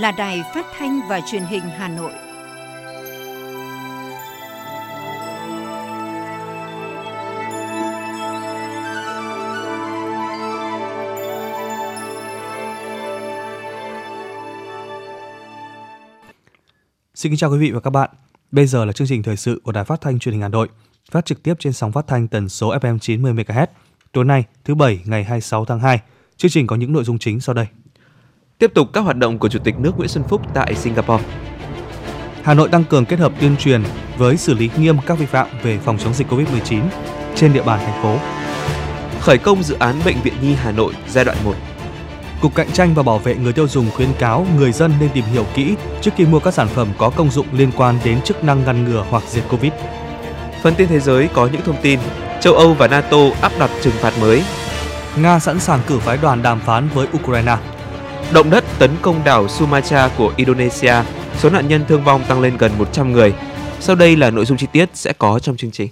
là Đài Phát thanh và Truyền hình Hà Nội. Xin kính chào quý vị và các bạn. Bây giờ là chương trình thời sự của Đài Phát thanh Truyền hình Hà Nội, phát trực tiếp trên sóng phát thanh tần số FM 90 MHz. Tối nay, thứ bảy ngày 26 tháng 2. Chương trình có những nội dung chính sau đây. Tiếp tục các hoạt động của Chủ tịch nước Nguyễn Xuân Phúc tại Singapore. Hà Nội tăng cường kết hợp tuyên truyền với xử lý nghiêm các vi phạm về phòng chống dịch COVID-19 trên địa bàn thành phố. Khởi công dự án Bệnh viện Nhi Hà Nội giai đoạn 1. Cục Cạnh tranh và Bảo vệ người tiêu dùng khuyến cáo người dân nên tìm hiểu kỹ trước khi mua các sản phẩm có công dụng liên quan đến chức năng ngăn ngừa hoặc diệt Covid. Phần tin thế giới có những thông tin châu Âu và NATO áp đặt trừng phạt mới. Nga sẵn sàng cử phái đoàn đàm phán với Ukraine. Động đất tấn công đảo Sumatra của Indonesia, số nạn nhân thương vong tăng lên gần 100 người. Sau đây là nội dung chi tiết sẽ có trong chương trình.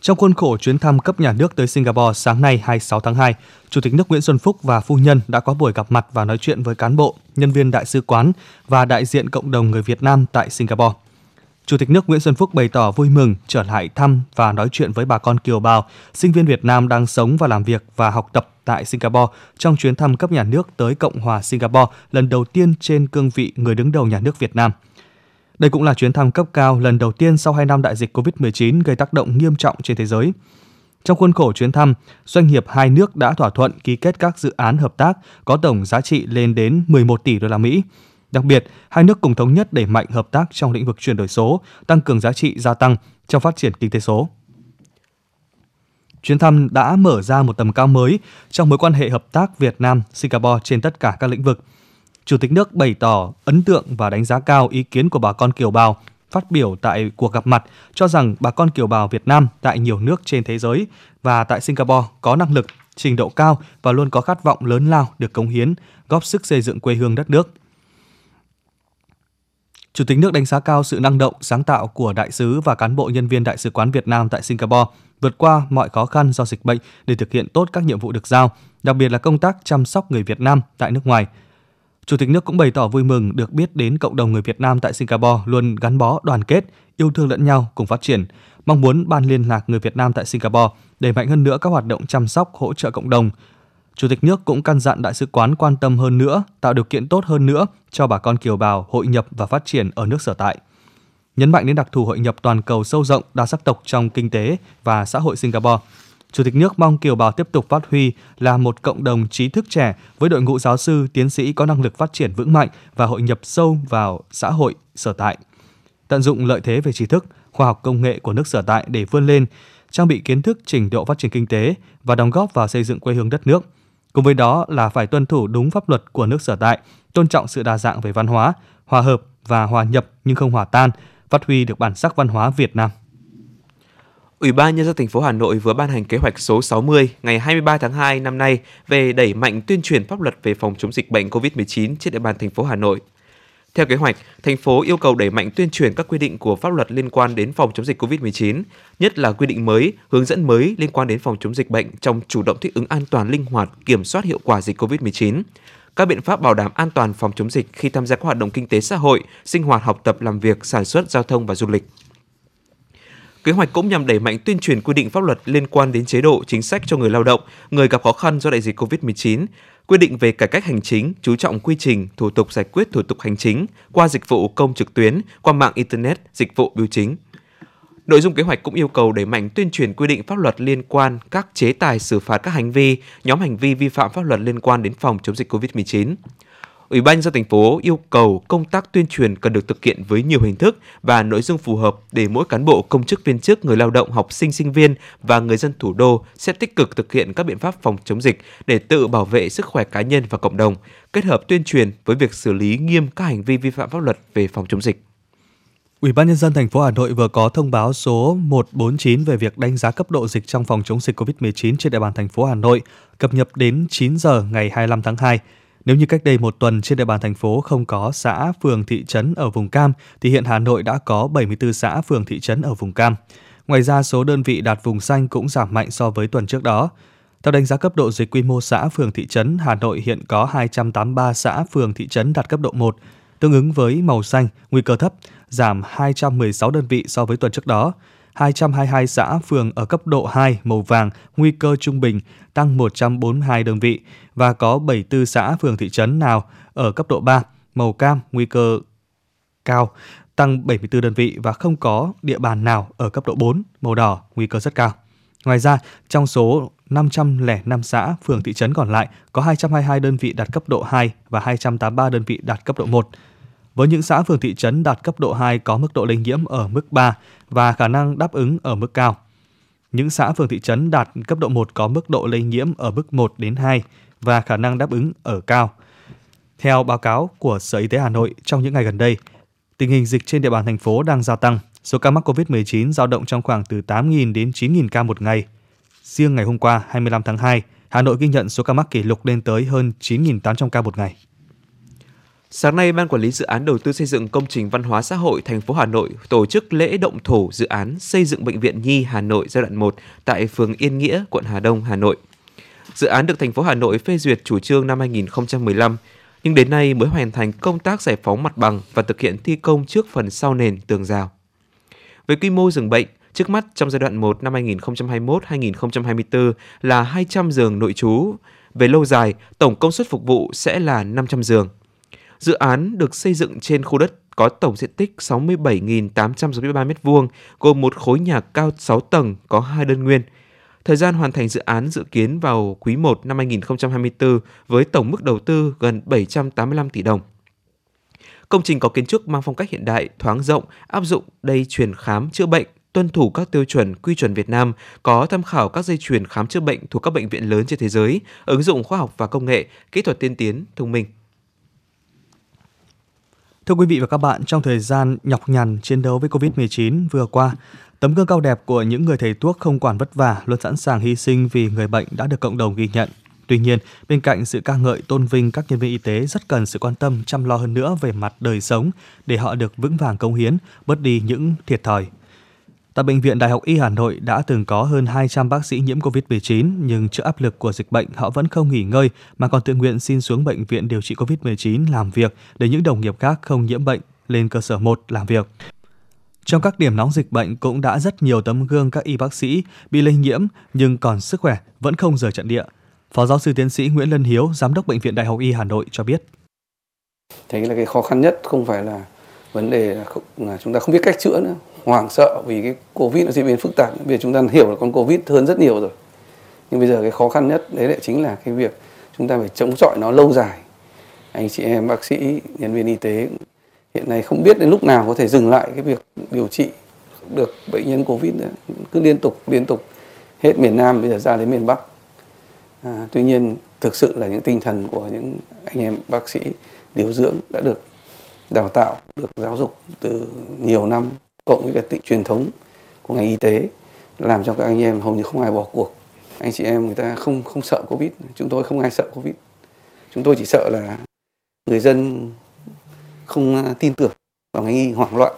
Trong khuôn khổ chuyến thăm cấp nhà nước tới Singapore sáng nay 26 tháng 2, Chủ tịch nước Nguyễn Xuân Phúc và phu nhân đã có buổi gặp mặt và nói chuyện với cán bộ, nhân viên đại sứ quán và đại diện cộng đồng người Việt Nam tại Singapore. Chủ tịch nước Nguyễn Xuân Phúc bày tỏ vui mừng trở lại thăm và nói chuyện với bà con kiều bào, sinh viên Việt Nam đang sống và làm việc và học tập tại Singapore trong chuyến thăm cấp nhà nước tới Cộng hòa Singapore lần đầu tiên trên cương vị người đứng đầu nhà nước Việt Nam. Đây cũng là chuyến thăm cấp cao lần đầu tiên sau 2 năm đại dịch COVID-19 gây tác động nghiêm trọng trên thế giới. Trong khuôn khổ chuyến thăm, doanh nghiệp hai nước đã thỏa thuận ký kết các dự án hợp tác có tổng giá trị lên đến 11 tỷ đô la Mỹ. Đặc biệt, hai nước cùng thống nhất đẩy mạnh hợp tác trong lĩnh vực chuyển đổi số, tăng cường giá trị gia tăng trong phát triển kinh tế số. Chuyến thăm đã mở ra một tầm cao mới trong mối quan hệ hợp tác Việt Nam Singapore trên tất cả các lĩnh vực. Chủ tịch nước bày tỏ ấn tượng và đánh giá cao ý kiến của bà con kiều bào phát biểu tại cuộc gặp mặt cho rằng bà con kiều bào Việt Nam tại nhiều nước trên thế giới và tại Singapore có năng lực, trình độ cao và luôn có khát vọng lớn lao được cống hiến, góp sức xây dựng quê hương đất nước. Chủ tịch nước đánh giá cao sự năng động, sáng tạo của đại sứ và cán bộ nhân viên Đại sứ quán Việt Nam tại Singapore, vượt qua mọi khó khăn do dịch bệnh để thực hiện tốt các nhiệm vụ được giao, đặc biệt là công tác chăm sóc người Việt Nam tại nước ngoài. Chủ tịch nước cũng bày tỏ vui mừng được biết đến cộng đồng người Việt Nam tại Singapore luôn gắn bó đoàn kết, yêu thương lẫn nhau cùng phát triển, mong muốn ban liên lạc người Việt Nam tại Singapore đẩy mạnh hơn nữa các hoạt động chăm sóc hỗ trợ cộng đồng, Chủ tịch nước cũng căn dặn đại sứ quán quan tâm hơn nữa, tạo điều kiện tốt hơn nữa cho bà con kiều bào hội nhập và phát triển ở nước sở tại. Nhấn mạnh đến đặc thù hội nhập toàn cầu sâu rộng đa sắc tộc trong kinh tế và xã hội Singapore, Chủ tịch nước mong kiều bào tiếp tục phát huy là một cộng đồng trí thức trẻ với đội ngũ giáo sư, tiến sĩ có năng lực phát triển vững mạnh và hội nhập sâu vào xã hội sở tại. Tận dụng lợi thế về trí thức, khoa học công nghệ của nước sở tại để vươn lên, trang bị kiến thức trình độ phát triển kinh tế và đóng góp vào xây dựng quê hương đất nước – Cùng với đó là phải tuân thủ đúng pháp luật của nước sở tại, tôn trọng sự đa dạng về văn hóa, hòa hợp và hòa nhập nhưng không hòa tan, phát huy được bản sắc văn hóa Việt Nam. Ủy ban nhân dân thành phố Hà Nội vừa ban hành kế hoạch số 60 ngày 23 tháng 2 năm nay về đẩy mạnh tuyên truyền pháp luật về phòng chống dịch bệnh COVID-19 trên địa bàn thành phố Hà Nội theo kế hoạch, thành phố yêu cầu đẩy mạnh tuyên truyền các quy định của pháp luật liên quan đến phòng chống dịch COVID-19, nhất là quy định mới, hướng dẫn mới liên quan đến phòng chống dịch bệnh trong chủ động thích ứng an toàn linh hoạt, kiểm soát hiệu quả dịch COVID-19 các biện pháp bảo đảm an toàn phòng chống dịch khi tham gia các hoạt động kinh tế xã hội, sinh hoạt học tập làm việc, sản xuất, giao thông và du lịch. Kế hoạch cũng nhằm đẩy mạnh tuyên truyền quy định pháp luật liên quan đến chế độ chính sách cho người lao động, người gặp khó khăn do đại dịch COVID-19, quy định về cải cách hành chính, chú trọng quy trình, thủ tục giải quyết thủ tục hành chính qua dịch vụ công trực tuyến, qua mạng Internet, dịch vụ bưu chính. Nội dung kế hoạch cũng yêu cầu đẩy mạnh tuyên truyền quy định pháp luật liên quan các chế tài xử phạt các hành vi, nhóm hành vi vi phạm pháp luật liên quan đến phòng chống dịch COVID-19. Ủy ban nhân dân thành phố yêu cầu công tác tuyên truyền cần được thực hiện với nhiều hình thức và nội dung phù hợp để mỗi cán bộ, công chức viên chức, người lao động, học sinh, sinh viên và người dân thủ đô sẽ tích cực thực hiện các biện pháp phòng chống dịch để tự bảo vệ sức khỏe cá nhân và cộng đồng, kết hợp tuyên truyền với việc xử lý nghiêm các hành vi vi phạm pháp luật về phòng chống dịch. Ủy ban nhân dân thành phố Hà Nội vừa có thông báo số 149 về việc đánh giá cấp độ dịch trong phòng chống dịch COVID-19 trên địa bàn thành phố Hà Nội, cập nhật đến 9 giờ ngày 25 tháng 2. Nếu như cách đây một tuần trên địa bàn thành phố không có xã, phường, thị trấn ở vùng cam, thì hiện Hà Nội đã có 74 xã, phường, thị trấn ở vùng cam. Ngoài ra, số đơn vị đạt vùng xanh cũng giảm mạnh so với tuần trước đó. Theo đánh giá cấp độ dịch quy mô xã, phường, thị trấn, Hà Nội hiện có 283 xã, phường, thị trấn đạt cấp độ 1, tương ứng với màu xanh, nguy cơ thấp, giảm 216 đơn vị so với tuần trước đó. 222 xã, phường ở cấp độ 2, màu vàng, nguy cơ trung bình, tăng 142 đơn vị và có 74 xã, phường, thị trấn nào ở cấp độ 3, màu cam, nguy cơ cao, tăng 74 đơn vị và không có địa bàn nào ở cấp độ 4, màu đỏ, nguy cơ rất cao. Ngoài ra, trong số 505 xã, phường thị trấn còn lại có 222 đơn vị đạt cấp độ 2 và 283 đơn vị đạt cấp độ 1. Với những xã phường thị trấn đạt cấp độ 2 có mức độ lây nhiễm ở mức 3 và khả năng đáp ứng ở mức cao. Những xã phường thị trấn đạt cấp độ 1 có mức độ lây nhiễm ở mức 1 đến 2 và khả năng đáp ứng ở cao. Theo báo cáo của Sở Y tế Hà Nội, trong những ngày gần đây, tình hình dịch trên địa bàn thành phố đang gia tăng. Số ca mắc COVID-19 dao động trong khoảng từ 8.000 đến 9.000 ca một ngày. Riêng ngày hôm qua, 25 tháng 2, Hà Nội ghi nhận số ca mắc kỷ lục lên tới hơn 9.800 ca một ngày. Sáng nay, Ban Quản lý Dự án Đầu tư xây dựng công trình văn hóa xã hội thành phố Hà Nội tổ chức lễ động thổ dự án xây dựng Bệnh viện Nhi Hà Nội giai đoạn 1 tại phường Yên Nghĩa, quận Hà Đông, Hà Nội. Dự án được thành phố Hà Nội phê duyệt chủ trương năm 2015, nhưng đến nay mới hoàn thành công tác giải phóng mặt bằng và thực hiện thi công trước phần sau nền tường rào. Với quy mô giường bệnh, trước mắt trong giai đoạn 1 năm 2021-2024 là 200 giường nội trú. Về lâu dài, tổng công suất phục vụ sẽ là 500 giường. Dự án được xây dựng trên khu đất có tổng diện tích 67.863 m2, gồm một khối nhà cao 6 tầng có hai đơn nguyên. Thời gian hoàn thành dự án dự kiến vào quý 1 năm 2024 với tổng mức đầu tư gần 785 tỷ đồng. Công trình có kiến trúc mang phong cách hiện đại, thoáng rộng, áp dụng dây chuyền khám chữa bệnh, tuân thủ các tiêu chuẩn quy chuẩn Việt Nam, có tham khảo các dây chuyền khám chữa bệnh thuộc các bệnh viện lớn trên thế giới, ứng dụng khoa học và công nghệ, kỹ thuật tiên tiến, thông minh. Thưa quý vị và các bạn, trong thời gian nhọc nhằn chiến đấu với Covid-19 vừa qua, tấm gương cao đẹp của những người thầy thuốc không quản vất vả, luôn sẵn sàng hy sinh vì người bệnh đã được cộng đồng ghi nhận. Tuy nhiên, bên cạnh sự ca ngợi tôn vinh các nhân viên y tế rất cần sự quan tâm chăm lo hơn nữa về mặt đời sống để họ được vững vàng công hiến, bớt đi những thiệt thòi. Tại Bệnh viện Đại học Y Hà Nội đã từng có hơn 200 bác sĩ nhiễm COVID-19 nhưng trước áp lực của dịch bệnh họ vẫn không nghỉ ngơi mà còn tự nguyện xin xuống bệnh viện điều trị COVID-19 làm việc để những đồng nghiệp khác không nhiễm bệnh lên cơ sở 1 làm việc. Trong các điểm nóng dịch bệnh cũng đã rất nhiều tấm gương các y bác sĩ bị lây nhiễm nhưng còn sức khỏe vẫn không rời trận địa. Phó giáo sư tiến sĩ Nguyễn Lân Hiếu, giám đốc bệnh viện Đại học Y Hà Nội cho biết. Thế là cái khó khăn nhất không phải là vấn đề là chúng ta không biết cách chữa nữa hoảng sợ vì cái covid nó diễn biến phức tạp. Bây giờ chúng ta hiểu là con covid hơn rất nhiều rồi. Nhưng bây giờ cái khó khăn nhất đấy lại chính là cái việc chúng ta phải chống chọi nó lâu dài. Anh chị em bác sĩ nhân viên y tế hiện nay không biết đến lúc nào có thể dừng lại cái việc điều trị được bệnh nhân covid nữa. cứ liên tục liên tục. Hết miền nam bây giờ ra đến miền bắc. À, tuy nhiên thực sự là những tinh thần của những anh em bác sĩ điều dưỡng đã được đào tạo được giáo dục từ nhiều năm cộng với việc tịnh truyền thống của ngành y tế, làm cho các anh em hầu như không ai bỏ cuộc. Anh chị em người ta không không sợ covid, chúng tôi không ai sợ covid. Chúng tôi chỉ sợ là người dân không tin tưởng vào ngành y hoảng loạn.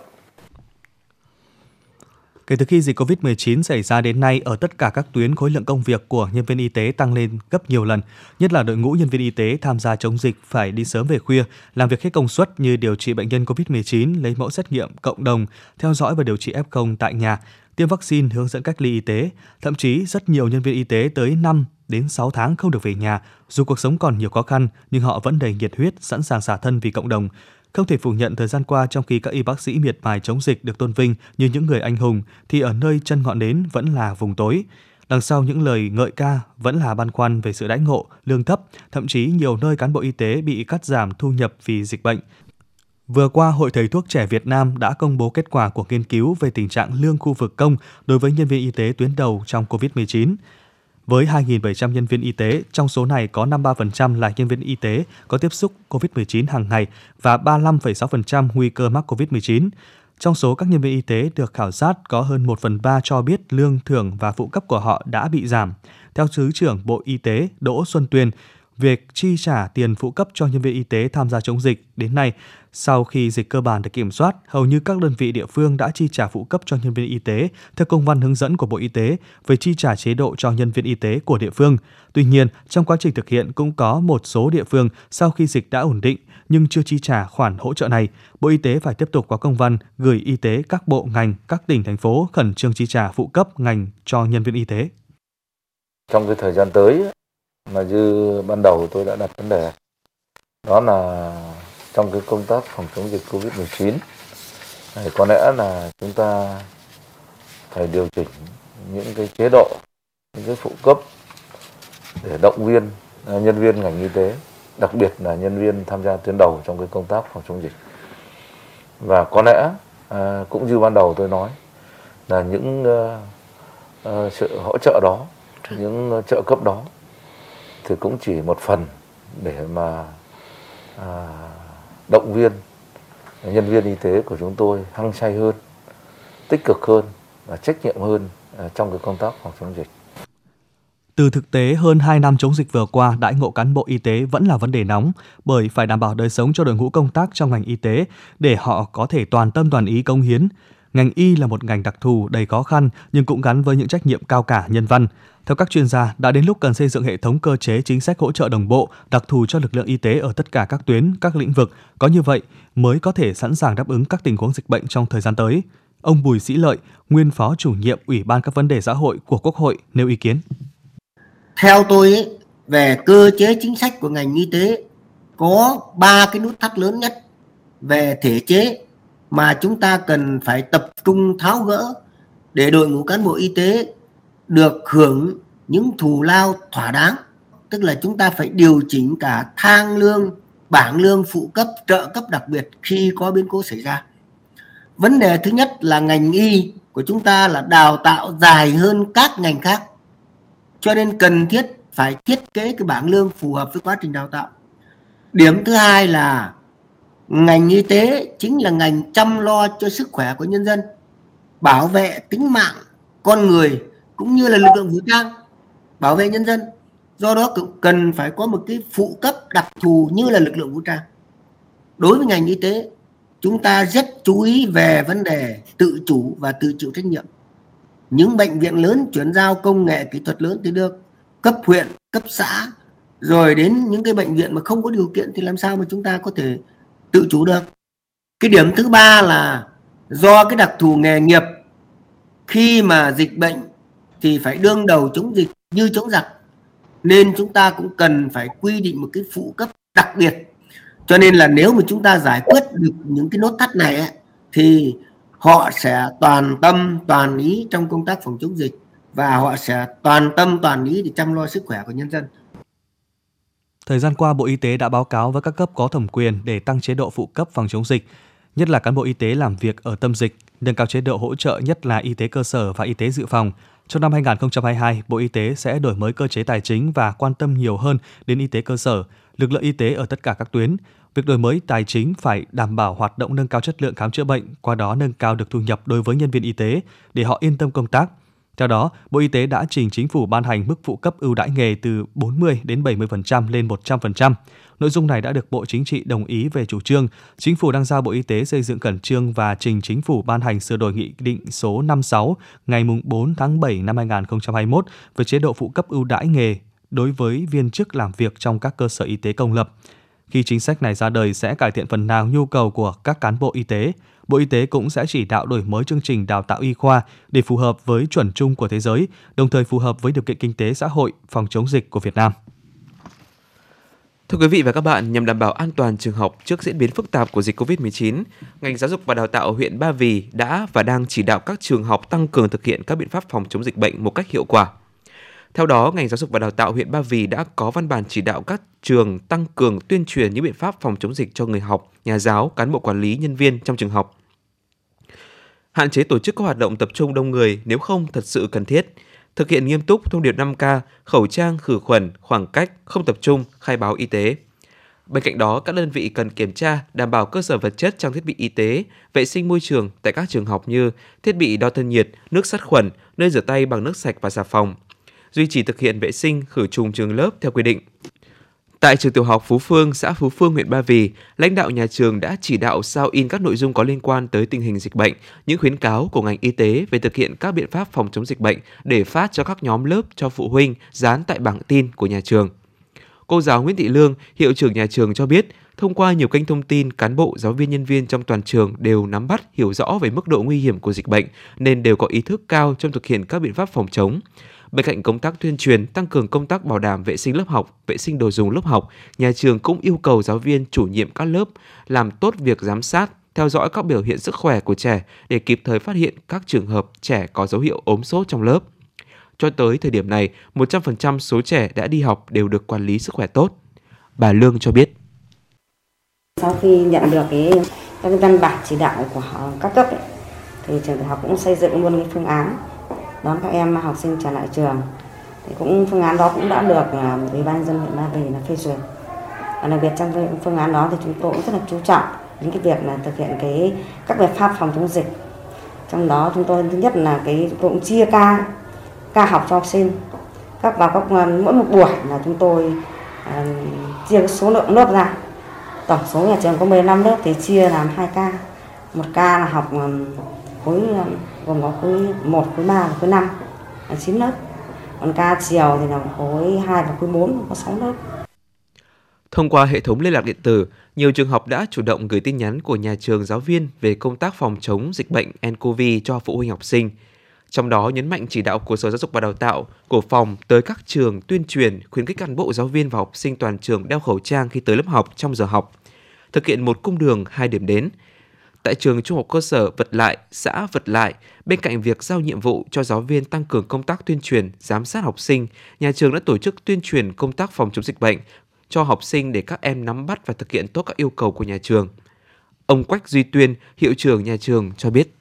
Kể từ khi dịch COVID-19 xảy ra đến nay, ở tất cả các tuyến khối lượng công việc của nhân viên y tế tăng lên gấp nhiều lần, nhất là đội ngũ nhân viên y tế tham gia chống dịch phải đi sớm về khuya, làm việc hết công suất như điều trị bệnh nhân COVID-19, lấy mẫu xét nghiệm cộng đồng, theo dõi và điều trị F0 tại nhà, tiêm vaccine, hướng dẫn cách ly y tế. Thậm chí rất nhiều nhân viên y tế tới 5 đến 6 tháng không được về nhà, dù cuộc sống còn nhiều khó khăn nhưng họ vẫn đầy nhiệt huyết, sẵn sàng xả thân vì cộng đồng. Không thể phủ nhận thời gian qua trong khi các y bác sĩ miệt mài chống dịch được tôn vinh như những người anh hùng thì ở nơi chân ngọn nến vẫn là vùng tối. Đằng sau những lời ngợi ca vẫn là băn khoăn về sự đãi ngộ, lương thấp, thậm chí nhiều nơi cán bộ y tế bị cắt giảm thu nhập vì dịch bệnh. Vừa qua, Hội Thầy thuốc trẻ Việt Nam đã công bố kết quả của nghiên cứu về tình trạng lương khu vực công đối với nhân viên y tế tuyến đầu trong COVID-19. Với 2.700 nhân viên y tế, trong số này có 53% là nhân viên y tế có tiếp xúc COVID-19 hàng ngày và 35,6% nguy cơ mắc COVID-19. Trong số các nhân viên y tế được khảo sát, có hơn 1 phần 3 cho biết lương thưởng và phụ cấp của họ đã bị giảm. Theo Thứ trưởng Bộ Y tế Đỗ Xuân Tuyên, việc chi trả tiền phụ cấp cho nhân viên y tế tham gia chống dịch đến nay, sau khi dịch cơ bản được kiểm soát, hầu như các đơn vị địa phương đã chi trả phụ cấp cho nhân viên y tế theo công văn hướng dẫn của Bộ Y tế về chi trả chế độ cho nhân viên y tế của địa phương. Tuy nhiên, trong quá trình thực hiện cũng có một số địa phương sau khi dịch đã ổn định nhưng chưa chi trả khoản hỗ trợ này, Bộ Y tế phải tiếp tục có công văn gửi y tế các bộ ngành, các tỉnh thành phố khẩn trương chi trả phụ cấp ngành cho nhân viên y tế. Trong cái thời gian tới mà như ban đầu tôi đã đặt vấn đề đó là trong cái công tác phòng chống dịch Covid-19 này có lẽ là chúng ta phải điều chỉnh những cái chế độ, những cái phụ cấp để động viên à, nhân viên ngành y tế, đặc biệt là nhân viên tham gia tuyến đầu trong cái công tác phòng chống dịch. Và có lẽ à, cũng như ban đầu tôi nói là những uh, uh, sự hỗ trợ đó, những trợ cấp đó thì cũng chỉ một phần để mà à, động viên nhân viên y tế của chúng tôi hăng say hơn, tích cực hơn và trách nhiệm hơn à, trong cái công tác phòng chống dịch. Từ thực tế hơn 2 năm chống dịch vừa qua, đãi ngộ cán bộ y tế vẫn là vấn đề nóng bởi phải đảm bảo đời sống cho đội ngũ công tác trong ngành y tế để họ có thể toàn tâm toàn ý công hiến. Ngành y là một ngành đặc thù đầy khó khăn nhưng cũng gắn với những trách nhiệm cao cả nhân văn. Theo các chuyên gia, đã đến lúc cần xây dựng hệ thống cơ chế chính sách hỗ trợ đồng bộ, đặc thù cho lực lượng y tế ở tất cả các tuyến, các lĩnh vực. Có như vậy mới có thể sẵn sàng đáp ứng các tình huống dịch bệnh trong thời gian tới. Ông Bùi Sĩ Lợi, nguyên phó chủ nhiệm Ủy ban các vấn đề xã hội của Quốc hội nêu ý kiến. Theo tôi ấy, về cơ chế chính sách của ngành y tế có ba cái nút thắt lớn nhất về thể chế mà chúng ta cần phải tập trung tháo gỡ để đội ngũ cán bộ y tế được hưởng những thù lao thỏa đáng. Tức là chúng ta phải điều chỉnh cả thang lương, bảng lương phụ cấp, trợ cấp đặc biệt khi có biến cố xảy ra. Vấn đề thứ nhất là ngành y của chúng ta là đào tạo dài hơn các ngành khác, cho nên cần thiết phải thiết kế cái bảng lương phù hợp với quá trình đào tạo. Điểm thứ hai là ngành y tế chính là ngành chăm lo cho sức khỏe của nhân dân, bảo vệ tính mạng con người cũng như là lực lượng vũ trang, bảo vệ nhân dân. Do đó cũng cần phải có một cái phụ cấp đặc thù như là lực lượng vũ trang. Đối với ngành y tế, chúng ta rất chú ý về vấn đề tự chủ và tự chịu trách nhiệm. Những bệnh viện lớn chuyển giao công nghệ kỹ thuật lớn thì được, cấp huyện, cấp xã, rồi đến những cái bệnh viện mà không có điều kiện thì làm sao mà chúng ta có thể tự chủ được. Cái điểm thứ ba là do cái đặc thù nghề nghiệp khi mà dịch bệnh thì phải đương đầu chống dịch như chống giặc nên chúng ta cũng cần phải quy định một cái phụ cấp đặc biệt. Cho nên là nếu mà chúng ta giải quyết được những cái nốt thắt này ấy, thì họ sẽ toàn tâm toàn ý trong công tác phòng chống dịch và họ sẽ toàn tâm toàn ý để chăm lo sức khỏe của nhân dân. Thời gian qua, Bộ Y tế đã báo cáo với các cấp có thẩm quyền để tăng chế độ phụ cấp phòng chống dịch, nhất là cán bộ y tế làm việc ở tâm dịch, nâng cao chế độ hỗ trợ nhất là y tế cơ sở và y tế dự phòng. Trong năm 2022, Bộ Y tế sẽ đổi mới cơ chế tài chính và quan tâm nhiều hơn đến y tế cơ sở, lực lượng y tế ở tất cả các tuyến. Việc đổi mới tài chính phải đảm bảo hoạt động nâng cao chất lượng khám chữa bệnh, qua đó nâng cao được thu nhập đối với nhân viên y tế để họ yên tâm công tác – theo đó, Bộ Y tế đã trình chính phủ ban hành mức phụ cấp ưu đãi nghề từ 40 đến 70% lên 100%. Nội dung này đã được Bộ Chính trị đồng ý về chủ trương. Chính phủ đang giao Bộ Y tế xây dựng khẩn trương và trình chính phủ ban hành sửa đổi nghị định số 56 ngày 4 tháng 7 năm 2021 về chế độ phụ cấp ưu đãi nghề đối với viên chức làm việc trong các cơ sở y tế công lập. Khi chính sách này ra đời sẽ cải thiện phần nào nhu cầu của các cán bộ y tế, Bộ Y tế cũng sẽ chỉ đạo đổi mới chương trình đào tạo y khoa để phù hợp với chuẩn chung của thế giới, đồng thời phù hợp với điều kiện kinh tế xã hội, phòng chống dịch của Việt Nam. Thưa quý vị và các bạn, nhằm đảm bảo an toàn trường học trước diễn biến phức tạp của dịch COVID-19, ngành giáo dục và đào tạo huyện Ba Vì đã và đang chỉ đạo các trường học tăng cường thực hiện các biện pháp phòng chống dịch bệnh một cách hiệu quả. Theo đó, ngành giáo dục và đào tạo huyện Ba Vì đã có văn bản chỉ đạo các trường tăng cường tuyên truyền những biện pháp phòng chống dịch cho người học, nhà giáo, cán bộ quản lý, nhân viên trong trường học. Hạn chế tổ chức các hoạt động tập trung đông người nếu không thật sự cần thiết. Thực hiện nghiêm túc thông điệp 5K, khẩu trang, khử khuẩn, khoảng cách, không tập trung, khai báo y tế. Bên cạnh đó, các đơn vị cần kiểm tra, đảm bảo cơ sở vật chất trang thiết bị y tế, vệ sinh môi trường tại các trường học như thiết bị đo thân nhiệt, nước sát khuẩn, nơi rửa tay bằng nước sạch và xà phòng, duy trì thực hiện vệ sinh khử trùng trường lớp theo quy định. Tại trường tiểu học Phú Phương, xã Phú Phương, huyện Ba Vì, lãnh đạo nhà trường đã chỉ đạo sao in các nội dung có liên quan tới tình hình dịch bệnh, những khuyến cáo của ngành y tế về thực hiện các biện pháp phòng chống dịch bệnh để phát cho các nhóm lớp cho phụ huynh dán tại bảng tin của nhà trường. Cô giáo Nguyễn Thị Lương, hiệu trưởng nhà trường cho biết, thông qua nhiều kênh thông tin, cán bộ, giáo viên, nhân viên trong toàn trường đều nắm bắt, hiểu rõ về mức độ nguy hiểm của dịch bệnh nên đều có ý thức cao trong thực hiện các biện pháp phòng chống. Bên cạnh công tác tuyên truyền, tăng cường công tác bảo đảm vệ sinh lớp học, vệ sinh đồ dùng lớp học, nhà trường cũng yêu cầu giáo viên chủ nhiệm các lớp làm tốt việc giám sát, theo dõi các biểu hiện sức khỏe của trẻ để kịp thời phát hiện các trường hợp trẻ có dấu hiệu ốm sốt trong lớp. Cho tới thời điểm này, 100% số trẻ đã đi học đều được quản lý sức khỏe tốt. Bà Lương cho biết. Sau khi nhận được cái các văn bản chỉ đạo của các cấp ấy, thì trường đại học cũng xây dựng luôn cái phương án đón các em học sinh trở lại trường. Thì cũng phương án đó cũng đã được à, ủy ban dân huyện Ba Vì là phê duyệt. Và đặc biệt trong phương án đó thì chúng tôi cũng rất là chú trọng những cái việc là thực hiện cái các biện pháp phòng chống dịch. Trong đó chúng tôi thứ nhất là cái cũng chia ca ca học cho học sinh. Các vào các mỗi một buổi là chúng tôi uh, chia số lượng lớp ra tổng số nhà trường có 15 lớp thì chia làm hai ca một ca là học khối um, gồm có khối 1, khối 3 và khối 5 là 9 lớp còn ca chiều thì là khối 2 và khối 4 có 6 lớp Thông qua hệ thống liên lạc điện tử, nhiều trường học đã chủ động gửi tin nhắn của nhà trường giáo viên về công tác phòng chống dịch bệnh nCoV cho phụ huynh học sinh. Trong đó nhấn mạnh chỉ đạo của Sở Giáo dục và Đào tạo, của phòng tới các trường tuyên truyền khuyến khích cán bộ giáo viên và học sinh toàn trường đeo khẩu trang khi tới lớp học trong giờ học. Thực hiện một cung đường hai điểm đến. Tại trường Trung học cơ sở Vật Lại, xã Vật Lại, bên cạnh việc giao nhiệm vụ cho giáo viên tăng cường công tác tuyên truyền, giám sát học sinh, nhà trường đã tổ chức tuyên truyền công tác phòng chống dịch bệnh cho học sinh để các em nắm bắt và thực hiện tốt các yêu cầu của nhà trường. Ông Quách Duy Tuyên, hiệu trưởng nhà trường cho biết.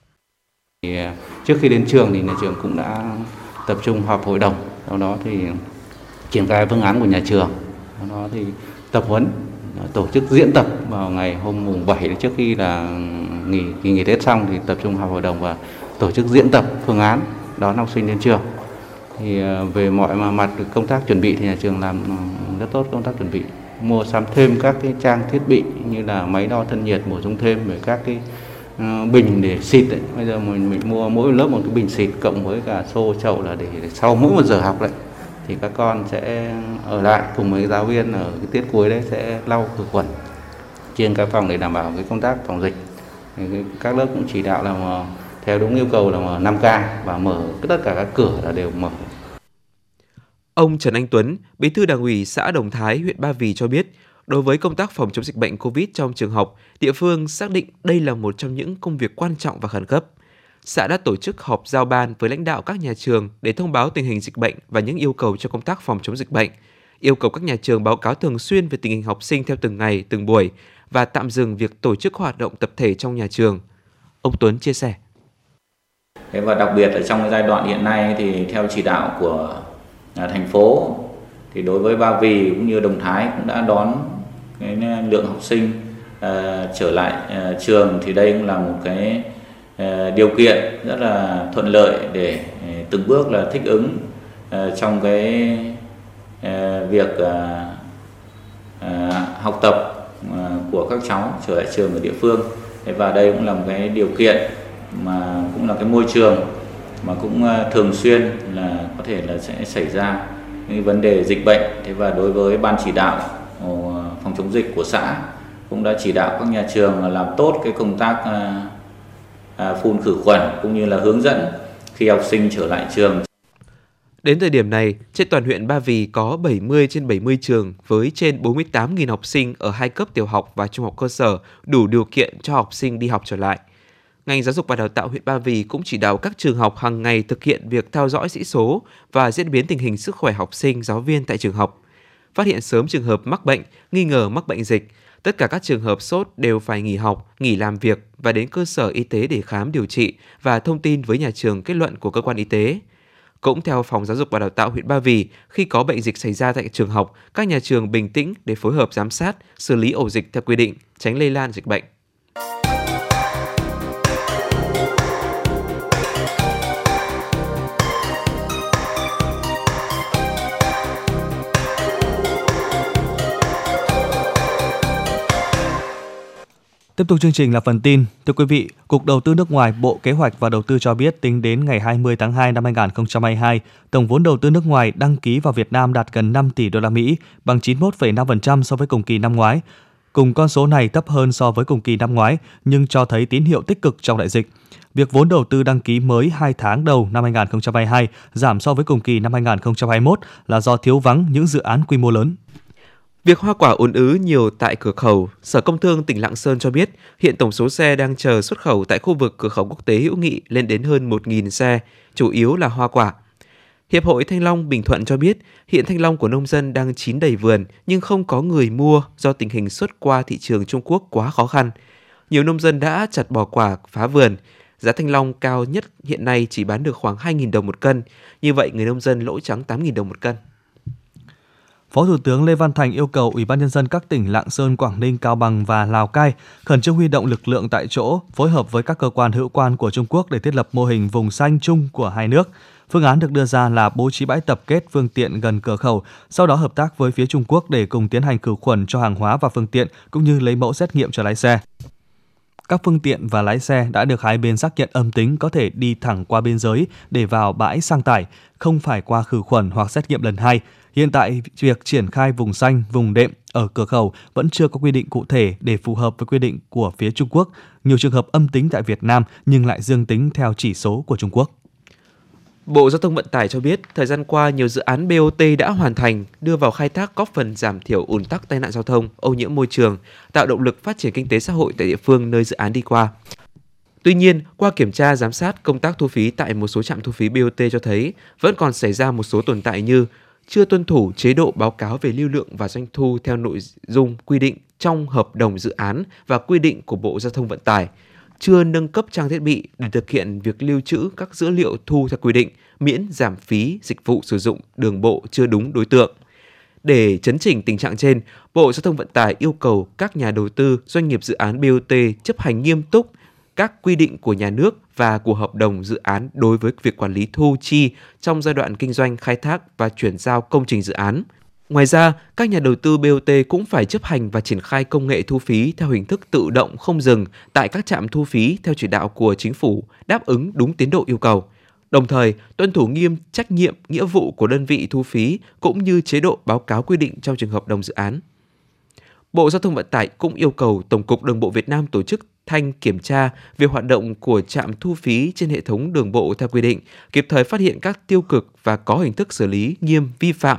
À, trước khi đến trường thì nhà trường cũng đã tập trung họp hội đồng, sau đó thì triển khai phương án của nhà trường, sau đó thì tập huấn tổ chức diễn tập vào ngày hôm mùng 7 trước khi là nghỉ kỳ nghỉ Tết xong thì tập trung họp hội đồng và tổ chức diễn tập phương án đón học sinh đến trường. Thì ờ, về mọi mặt công tác chuẩn bị thì nhà trường làm ờ, rất tốt công tác chuẩn bị mua sắm thêm các cái trang thiết bị như là máy đo thân nhiệt bổ sung thêm về các cái ờ, bình để xịt đấy. Bây giờ mình, mình mua mỗi lớp một cái bình xịt cộng với cả xô chậu là để, để sau mỗi một giờ học đấy thì các con sẽ ở lại cùng với giáo viên ở cái tiết cuối đấy sẽ lau khử khuẩn trên các phòng để đảm bảo cái công tác phòng dịch các lớp cũng chỉ đạo là theo đúng yêu cầu là 5K và mở tất cả các cửa là đều mở Ông Trần Anh Tuấn, Bí thư Đảng ủy xã Đồng Thái, huyện Ba Vì cho biết, đối với công tác phòng chống dịch bệnh COVID trong trường học, địa phương xác định đây là một trong những công việc quan trọng và khẩn cấp. Xã đã tổ chức họp giao ban với lãnh đạo các nhà trường để thông báo tình hình dịch bệnh và những yêu cầu cho công tác phòng chống dịch bệnh, yêu cầu các nhà trường báo cáo thường xuyên về tình hình học sinh theo từng ngày, từng buổi và tạm dừng việc tổ chức hoạt động tập thể trong nhà trường. Ông Tuấn chia sẻ. Thế và đặc biệt là trong giai đoạn hiện nay thì theo chỉ đạo của à, thành phố thì đối với Ba Vì cũng như Đồng Thái cũng đã đón cái lượng học sinh uh, trở lại uh, trường thì đây cũng là một cái uh, điều kiện rất là thuận lợi để từng bước là thích ứng trong cái Ờ, việc ờ, ờ, học tập của các cháu trở lại trường ở địa phương và đây cũng là một cái điều kiện mà cũng là cái môi trường mà cũng thường xuyên là có thể là sẽ xảy ra những vấn đề dịch bệnh thế và đối với ban chỉ đạo phòng chống dịch của xã cũng đã chỉ đạo các nhà trường làm tốt cái công tác phun khử khuẩn cũng như là hướng dẫn khi học sinh trở lại trường. Đến thời điểm này, trên toàn huyện Ba Vì có 70 trên 70 trường với trên 48.000 học sinh ở hai cấp tiểu học và trung học cơ sở đủ điều kiện cho học sinh đi học trở lại – ngành giáo dục và đào tạo huyện Ba Vì cũng chỉ đạo các trường học hàng ngày thực hiện việc theo dõi sĩ số và diễn biến tình hình sức khỏe học sinh, giáo viên tại trường học. Phát hiện sớm trường hợp mắc bệnh, nghi ngờ mắc bệnh dịch, tất cả các trường hợp sốt đều phải nghỉ học, nghỉ làm việc và đến cơ sở y tế để khám điều trị và thông tin với nhà trường kết luận của cơ quan y tế. Cũng theo Phòng Giáo dục và Đào tạo huyện Ba Vì, khi có bệnh dịch xảy ra tại trường học, các nhà trường bình tĩnh để phối hợp giám sát, xử lý ổ dịch theo quy định, tránh lây lan dịch bệnh. Tiếp tục chương trình là phần tin. Thưa quý vị, Cục Đầu tư nước ngoài Bộ Kế hoạch và Đầu tư cho biết tính đến ngày 20 tháng 2 năm 2022, tổng vốn đầu tư nước ngoài đăng ký vào Việt Nam đạt gần 5 tỷ đô la Mỹ, bằng 91,5% so với cùng kỳ năm ngoái. Cùng con số này thấp hơn so với cùng kỳ năm ngoái, nhưng cho thấy tín hiệu tích cực trong đại dịch. Việc vốn đầu tư đăng ký mới 2 tháng đầu năm 2022 giảm so với cùng kỳ năm 2021 là do thiếu vắng những dự án quy mô lớn. Việc hoa quả ồn ứ nhiều tại cửa khẩu, Sở Công Thương tỉnh Lạng Sơn cho biết hiện tổng số xe đang chờ xuất khẩu tại khu vực cửa khẩu quốc tế hữu nghị lên đến hơn 1.000 xe, chủ yếu là hoa quả. Hiệp hội Thanh Long Bình Thuận cho biết hiện thanh long của nông dân đang chín đầy vườn nhưng không có người mua do tình hình xuất qua thị trường Trung Quốc quá khó khăn. Nhiều nông dân đã chặt bỏ quả phá vườn. Giá thanh long cao nhất hiện nay chỉ bán được khoảng 2.000 đồng một cân. Như vậy người nông dân lỗ trắng 8.000 đồng một cân. Phó Thủ tướng Lê Văn Thành yêu cầu Ủy ban nhân dân các tỉnh Lạng Sơn, Quảng Ninh, Cao Bằng và Lào Cai khẩn trương huy động lực lượng tại chỗ, phối hợp với các cơ quan hữu quan của Trung Quốc để thiết lập mô hình vùng xanh chung của hai nước. Phương án được đưa ra là bố trí bãi tập kết phương tiện gần cửa khẩu, sau đó hợp tác với phía Trung Quốc để cùng tiến hành khử khuẩn cho hàng hóa và phương tiện cũng như lấy mẫu xét nghiệm cho lái xe. Các phương tiện và lái xe đã được hai bên xác nhận âm tính có thể đi thẳng qua biên giới để vào bãi sang tải, không phải qua khử khuẩn hoặc xét nghiệm lần hai. Hiện tại, việc triển khai vùng xanh, vùng đệm ở cửa khẩu vẫn chưa có quy định cụ thể để phù hợp với quy định của phía Trung Quốc. Nhiều trường hợp âm tính tại Việt Nam nhưng lại dương tính theo chỉ số của Trung Quốc. Bộ Giao thông Vận tải cho biết, thời gian qua nhiều dự án BOT đã hoàn thành, đưa vào khai thác góp phần giảm thiểu ùn tắc tai nạn giao thông, ô nhiễm môi trường, tạo động lực phát triển kinh tế xã hội tại địa phương nơi dự án đi qua. Tuy nhiên, qua kiểm tra giám sát công tác thu phí tại một số trạm thu phí BOT cho thấy vẫn còn xảy ra một số tồn tại như chưa tuân thủ chế độ báo cáo về lưu lượng và doanh thu theo nội dung quy định trong hợp đồng dự án và quy định của Bộ Giao thông Vận tải, chưa nâng cấp trang thiết bị để thực hiện việc lưu trữ các dữ liệu thu theo quy định, miễn giảm phí dịch vụ sử dụng đường bộ chưa đúng đối tượng. Để chấn chỉnh tình trạng trên, Bộ Giao thông Vận tải yêu cầu các nhà đầu tư, doanh nghiệp dự án BOT chấp hành nghiêm túc các quy định của nhà nước và của hợp đồng dự án đối với việc quản lý thu chi trong giai đoạn kinh doanh khai thác và chuyển giao công trình dự án. Ngoài ra, các nhà đầu tư BOT cũng phải chấp hành và triển khai công nghệ thu phí theo hình thức tự động không dừng tại các trạm thu phí theo chỉ đạo của chính phủ, đáp ứng đúng tiến độ yêu cầu. Đồng thời, tuân thủ nghiêm trách nhiệm, nghĩa vụ của đơn vị thu phí cũng như chế độ báo cáo quy định trong trường hợp đồng dự án. Bộ Giao thông Vận tải cũng yêu cầu Tổng cục Đường bộ Việt Nam tổ chức thanh kiểm tra việc hoạt động của trạm thu phí trên hệ thống đường bộ theo quy định, kịp thời phát hiện các tiêu cực và có hình thức xử lý nghiêm vi phạm,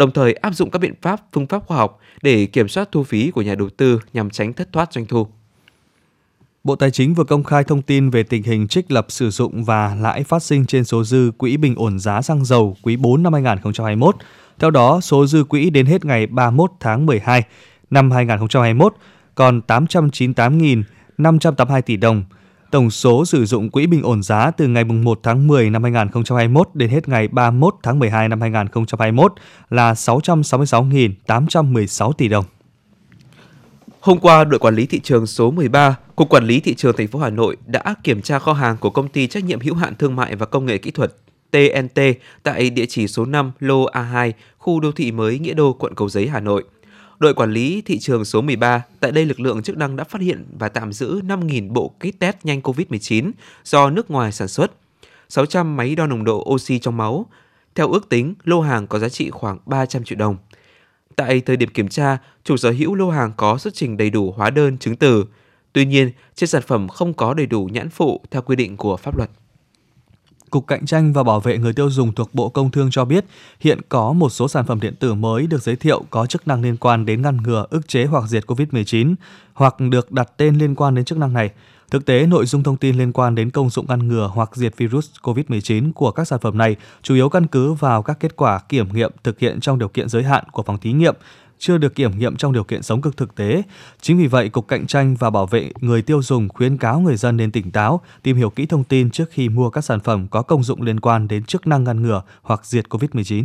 đồng thời áp dụng các biện pháp phương pháp khoa học để kiểm soát thu phí của nhà đầu tư nhằm tránh thất thoát doanh thu. Bộ Tài chính vừa công khai thông tin về tình hình trích lập sử dụng và lãi phát sinh trên số dư quỹ bình ổn giá xăng dầu quý 4 năm 2021. Theo đó, số dư quỹ đến hết ngày 31 tháng 12 năm 2021 còn 898.582 tỷ đồng. Tổng số sử dụng quỹ bình ổn giá từ ngày 1 tháng 10 năm 2021 đến hết ngày 31 tháng 12 năm 2021 là 666.816 tỷ đồng. Hôm qua, đội quản lý thị trường số 13, Cục Quản lý thị trường thành phố Hà Nội đã kiểm tra kho hàng của công ty trách nhiệm hữu hạn thương mại và công nghệ kỹ thuật TNT tại địa chỉ số 5 lô A2, khu đô thị mới Nghĩa Đô, quận Cầu Giấy, Hà Nội. Đội quản lý thị trường số 13, tại đây lực lượng chức năng đã phát hiện và tạm giữ 5.000 bộ kit test nhanh COVID-19 do nước ngoài sản xuất, 600 máy đo nồng độ oxy trong máu. Theo ước tính, lô hàng có giá trị khoảng 300 triệu đồng. Tại thời điểm kiểm tra, chủ sở hữu lô hàng có xuất trình đầy đủ hóa đơn chứng từ. Tuy nhiên, trên sản phẩm không có đầy đủ nhãn phụ theo quy định của pháp luật. Cục Cạnh tranh và Bảo vệ người tiêu dùng thuộc Bộ Công Thương cho biết, hiện có một số sản phẩm điện tử mới được giới thiệu có chức năng liên quan đến ngăn ngừa, ức chế hoặc diệt COVID-19 hoặc được đặt tên liên quan đến chức năng này. Thực tế, nội dung thông tin liên quan đến công dụng ngăn ngừa hoặc diệt virus COVID-19 của các sản phẩm này chủ yếu căn cứ vào các kết quả kiểm nghiệm thực hiện trong điều kiện giới hạn của phòng thí nghiệm, chưa được kiểm nghiệm trong điều kiện sống cực thực tế. Chính vì vậy, Cục Cạnh tranh và Bảo vệ người tiêu dùng khuyến cáo người dân nên tỉnh táo, tìm hiểu kỹ thông tin trước khi mua các sản phẩm có công dụng liên quan đến chức năng ngăn ngừa hoặc diệt COVID-19.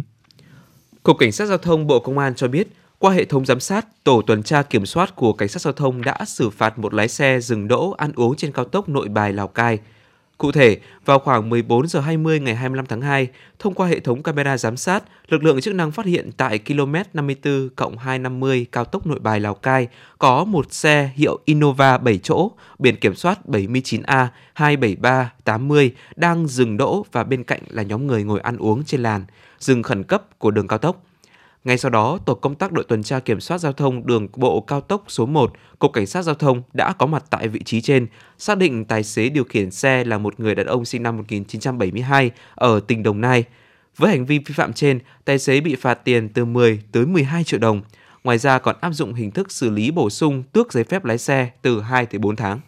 Cục Cảnh sát Giao thông Bộ Công an cho biết, qua hệ thống giám sát, tổ tuần tra kiểm soát của Cảnh sát Giao thông đã xử phạt một lái xe dừng đỗ ăn uống trên cao tốc Nội Bài Lào Cai. Cụ thể, vào khoảng 14 giờ 20 ngày 25 tháng 2, thông qua hệ thống camera giám sát, lực lượng chức năng phát hiện tại km 54 cộng 250 cao tốc Nội Bài Lào Cai có một xe hiệu Innova 7 chỗ, biển kiểm soát 79A 27380 đang dừng đỗ và bên cạnh là nhóm người ngồi ăn uống trên làn, dừng khẩn cấp của đường cao tốc. Ngay sau đó, tổ công tác đội tuần tra kiểm soát giao thông đường bộ cao tốc số 1, Cục Cảnh sát Giao thông đã có mặt tại vị trí trên, xác định tài xế điều khiển xe là một người đàn ông sinh năm 1972 ở tỉnh Đồng Nai. Với hành vi vi phạm trên, tài xế bị phạt tiền từ 10 tới 12 triệu đồng. Ngoài ra còn áp dụng hình thức xử lý bổ sung tước giấy phép lái xe từ 2 tới 4 tháng.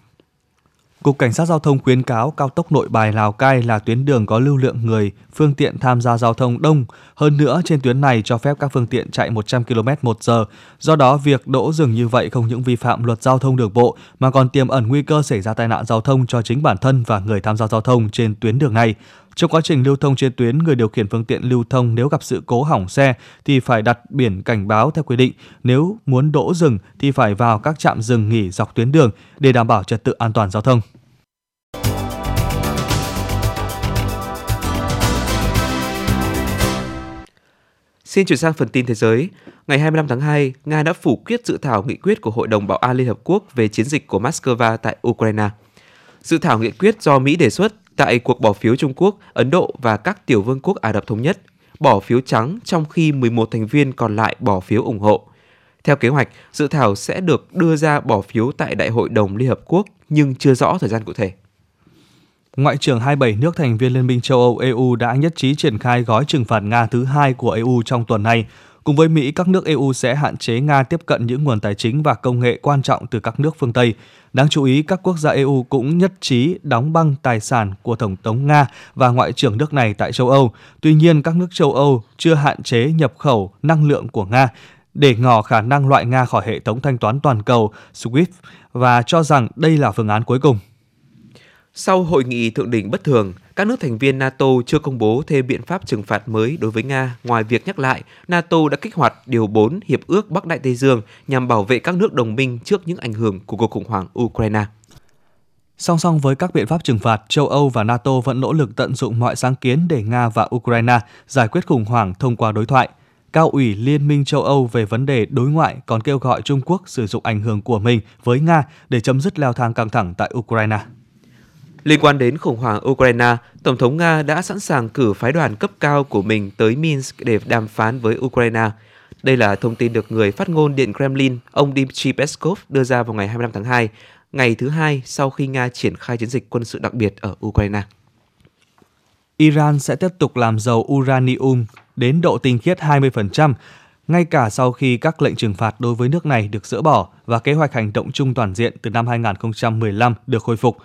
Cục Cảnh sát Giao thông khuyến cáo cao tốc nội bài Lào Cai là tuyến đường có lưu lượng người, phương tiện tham gia giao thông đông. Hơn nữa, trên tuyến này cho phép các phương tiện chạy 100 km một giờ. Do đó, việc đỗ dừng như vậy không những vi phạm luật giao thông đường bộ mà còn tiềm ẩn nguy cơ xảy ra tai nạn giao thông cho chính bản thân và người tham gia giao thông trên tuyến đường này. Trong quá trình lưu thông trên tuyến, người điều khiển phương tiện lưu thông nếu gặp sự cố hỏng xe thì phải đặt biển cảnh báo theo quy định. Nếu muốn đỗ dừng thì phải vào các trạm dừng nghỉ dọc tuyến đường để đảm bảo trật tự an toàn giao thông. Xin chuyển sang phần tin thế giới. Ngày 25 tháng 2, Nga đã phủ quyết dự thảo nghị quyết của Hội đồng Bảo an Liên Hợp Quốc về chiến dịch của Moscow tại Ukraine. Dự thảo nghị quyết do Mỹ đề xuất tại cuộc bỏ phiếu Trung Quốc, Ấn Độ và các tiểu vương quốc Ả Rập Thống Nhất bỏ phiếu trắng trong khi 11 thành viên còn lại bỏ phiếu ủng hộ. Theo kế hoạch, dự thảo sẽ được đưa ra bỏ phiếu tại Đại hội đồng Liên Hợp Quốc nhưng chưa rõ thời gian cụ thể. Ngoại trưởng 27 nước thành viên Liên minh châu Âu EU đã nhất trí triển khai gói trừng phạt Nga thứ hai của EU trong tuần này. Cùng với Mỹ, các nước EU sẽ hạn chế Nga tiếp cận những nguồn tài chính và công nghệ quan trọng từ các nước phương Tây. Đáng chú ý, các quốc gia EU cũng nhất trí đóng băng tài sản của Tổng thống Nga và Ngoại trưởng nước này tại châu Âu. Tuy nhiên, các nước châu Âu chưa hạn chế nhập khẩu năng lượng của Nga để ngỏ khả năng loại Nga khỏi hệ thống thanh toán toàn cầu SWIFT và cho rằng đây là phương án cuối cùng. Sau hội nghị thượng đỉnh bất thường, các nước thành viên NATO chưa công bố thêm biện pháp trừng phạt mới đối với Nga ngoài việc nhắc lại NATO đã kích hoạt Điều 4 Hiệp ước Bắc Đại Tây Dương nhằm bảo vệ các nước đồng minh trước những ảnh hưởng của cuộc khủng hoảng Ukraine. Song song với các biện pháp trừng phạt, châu Âu và NATO vẫn nỗ lực tận dụng mọi sáng kiến để Nga và Ukraine giải quyết khủng hoảng thông qua đối thoại. Cao ủy Liên minh châu Âu về vấn đề đối ngoại còn kêu gọi Trung Quốc sử dụng ảnh hưởng của mình với Nga để chấm dứt leo thang căng thẳng tại Ukraine. Liên quan đến khủng hoảng Ukraine, Tổng thống Nga đã sẵn sàng cử phái đoàn cấp cao của mình tới Minsk để đàm phán với Ukraine. Đây là thông tin được người phát ngôn Điện Kremlin, ông Dmitry Peskov đưa ra vào ngày 25 tháng 2, ngày thứ hai sau khi Nga triển khai chiến dịch quân sự đặc biệt ở Ukraine. Iran sẽ tiếp tục làm dầu uranium đến độ tinh khiết 20%, ngay cả sau khi các lệnh trừng phạt đối với nước này được dỡ bỏ và kế hoạch hành động chung toàn diện từ năm 2015 được khôi phục.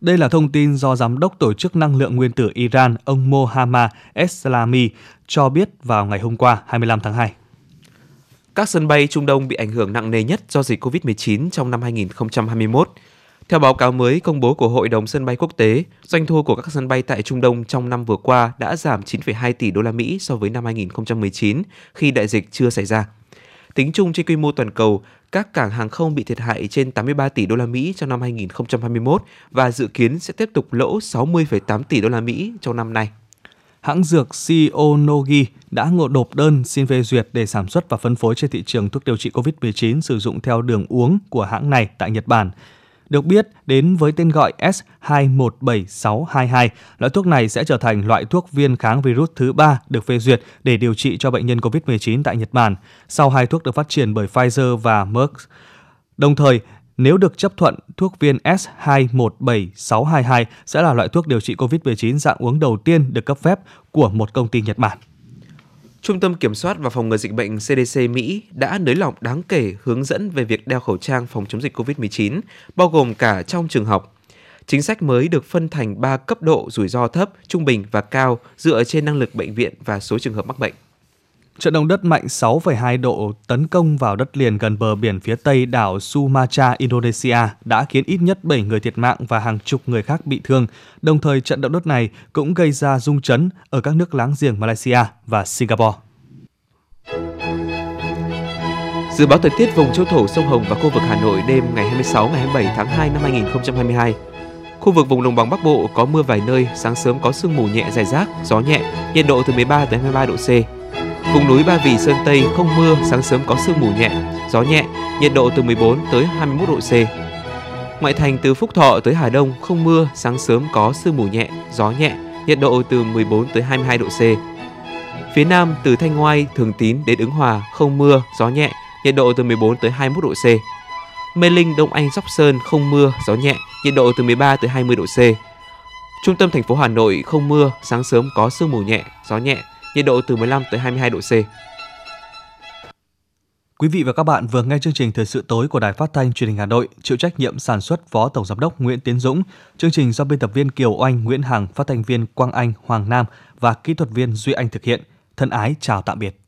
Đây là thông tin do Giám đốc Tổ chức Năng lượng Nguyên tử Iran, ông Mohammad Eslami, cho biết vào ngày hôm qua, 25 tháng 2. Các sân bay Trung Đông bị ảnh hưởng nặng nề nhất do dịch COVID-19 trong năm 2021. Theo báo cáo mới công bố của Hội đồng sân bay quốc tế, doanh thu của các sân bay tại Trung Đông trong năm vừa qua đã giảm 9,2 tỷ đô la Mỹ so với năm 2019 khi đại dịch chưa xảy ra. Tính chung trên quy mô toàn cầu, các cảng hàng không bị thiệt hại trên 83 tỷ đô la Mỹ trong năm 2021 và dự kiến sẽ tiếp tục lỗ 60,8 tỷ đô la Mỹ trong năm nay. Hãng dược Shionogi đã ngộ nộp đơn xin phê duyệt để sản xuất và phân phối trên thị trường thuốc điều trị COVID-19 sử dụng theo đường uống của hãng này tại Nhật Bản. Được biết, đến với tên gọi S217622, loại thuốc này sẽ trở thành loại thuốc viên kháng virus thứ ba được phê duyệt để điều trị cho bệnh nhân COVID-19 tại Nhật Bản, sau hai thuốc được phát triển bởi Pfizer và Merck. Đồng thời, nếu được chấp thuận, thuốc viên S217622 sẽ là loại thuốc điều trị COVID-19 dạng uống đầu tiên được cấp phép của một công ty Nhật Bản. Trung tâm Kiểm soát và Phòng ngừa Dịch bệnh CDC Mỹ đã nới lỏng đáng kể hướng dẫn về việc đeo khẩu trang phòng chống dịch COVID-19, bao gồm cả trong trường học. Chính sách mới được phân thành 3 cấp độ rủi ro thấp, trung bình và cao dựa trên năng lực bệnh viện và số trường hợp mắc bệnh. Trận động đất mạnh 6,2 độ tấn công vào đất liền gần bờ biển phía tây đảo Sumatra, Indonesia đã khiến ít nhất 7 người thiệt mạng và hàng chục người khác bị thương. Đồng thời, trận động đất này cũng gây ra rung chấn ở các nước láng giềng Malaysia và Singapore. Dự báo thời tiết vùng châu thổ sông Hồng và khu vực Hà Nội đêm ngày 26 ngày 27 tháng 2 năm 2022. Khu vực vùng đồng bằng Bắc Bộ có mưa vài nơi, sáng sớm có sương mù nhẹ rải rác, gió nhẹ, nhiệt độ từ 13 đến 23 độ C. Vùng núi Ba Vì Sơn Tây không mưa, sáng sớm có sương mù nhẹ, gió nhẹ, nhiệt độ từ 14 tới 21 độ C. Ngoại thành từ Phúc Thọ tới Hà Đông không mưa, sáng sớm có sương mù nhẹ, gió nhẹ, nhiệt độ từ 14 tới 22 độ C. Phía Nam từ Thanh Ngoai, Thường Tín đến Ứng Hòa không mưa, gió nhẹ, nhiệt độ từ 14 tới 21 độ C. Mê Linh, Đông Anh, Sóc Sơn không mưa, gió nhẹ, nhiệt độ từ 13 tới 20 độ C. Trung tâm thành phố Hà Nội không mưa, sáng sớm có sương mù nhẹ, gió nhẹ, nhiệt độ từ 15 tới 22 độ C. Quý vị và các bạn vừa nghe chương trình Thời sự tối của Đài Phát thanh Truyền hình Hà Nội, chịu trách nhiệm sản xuất Phó Tổng giám đốc Nguyễn Tiến Dũng, chương trình do biên tập viên Kiều Oanh, Nguyễn Hằng, phát thanh viên Quang Anh, Hoàng Nam và kỹ thuật viên Duy Anh thực hiện. Thân ái chào tạm biệt.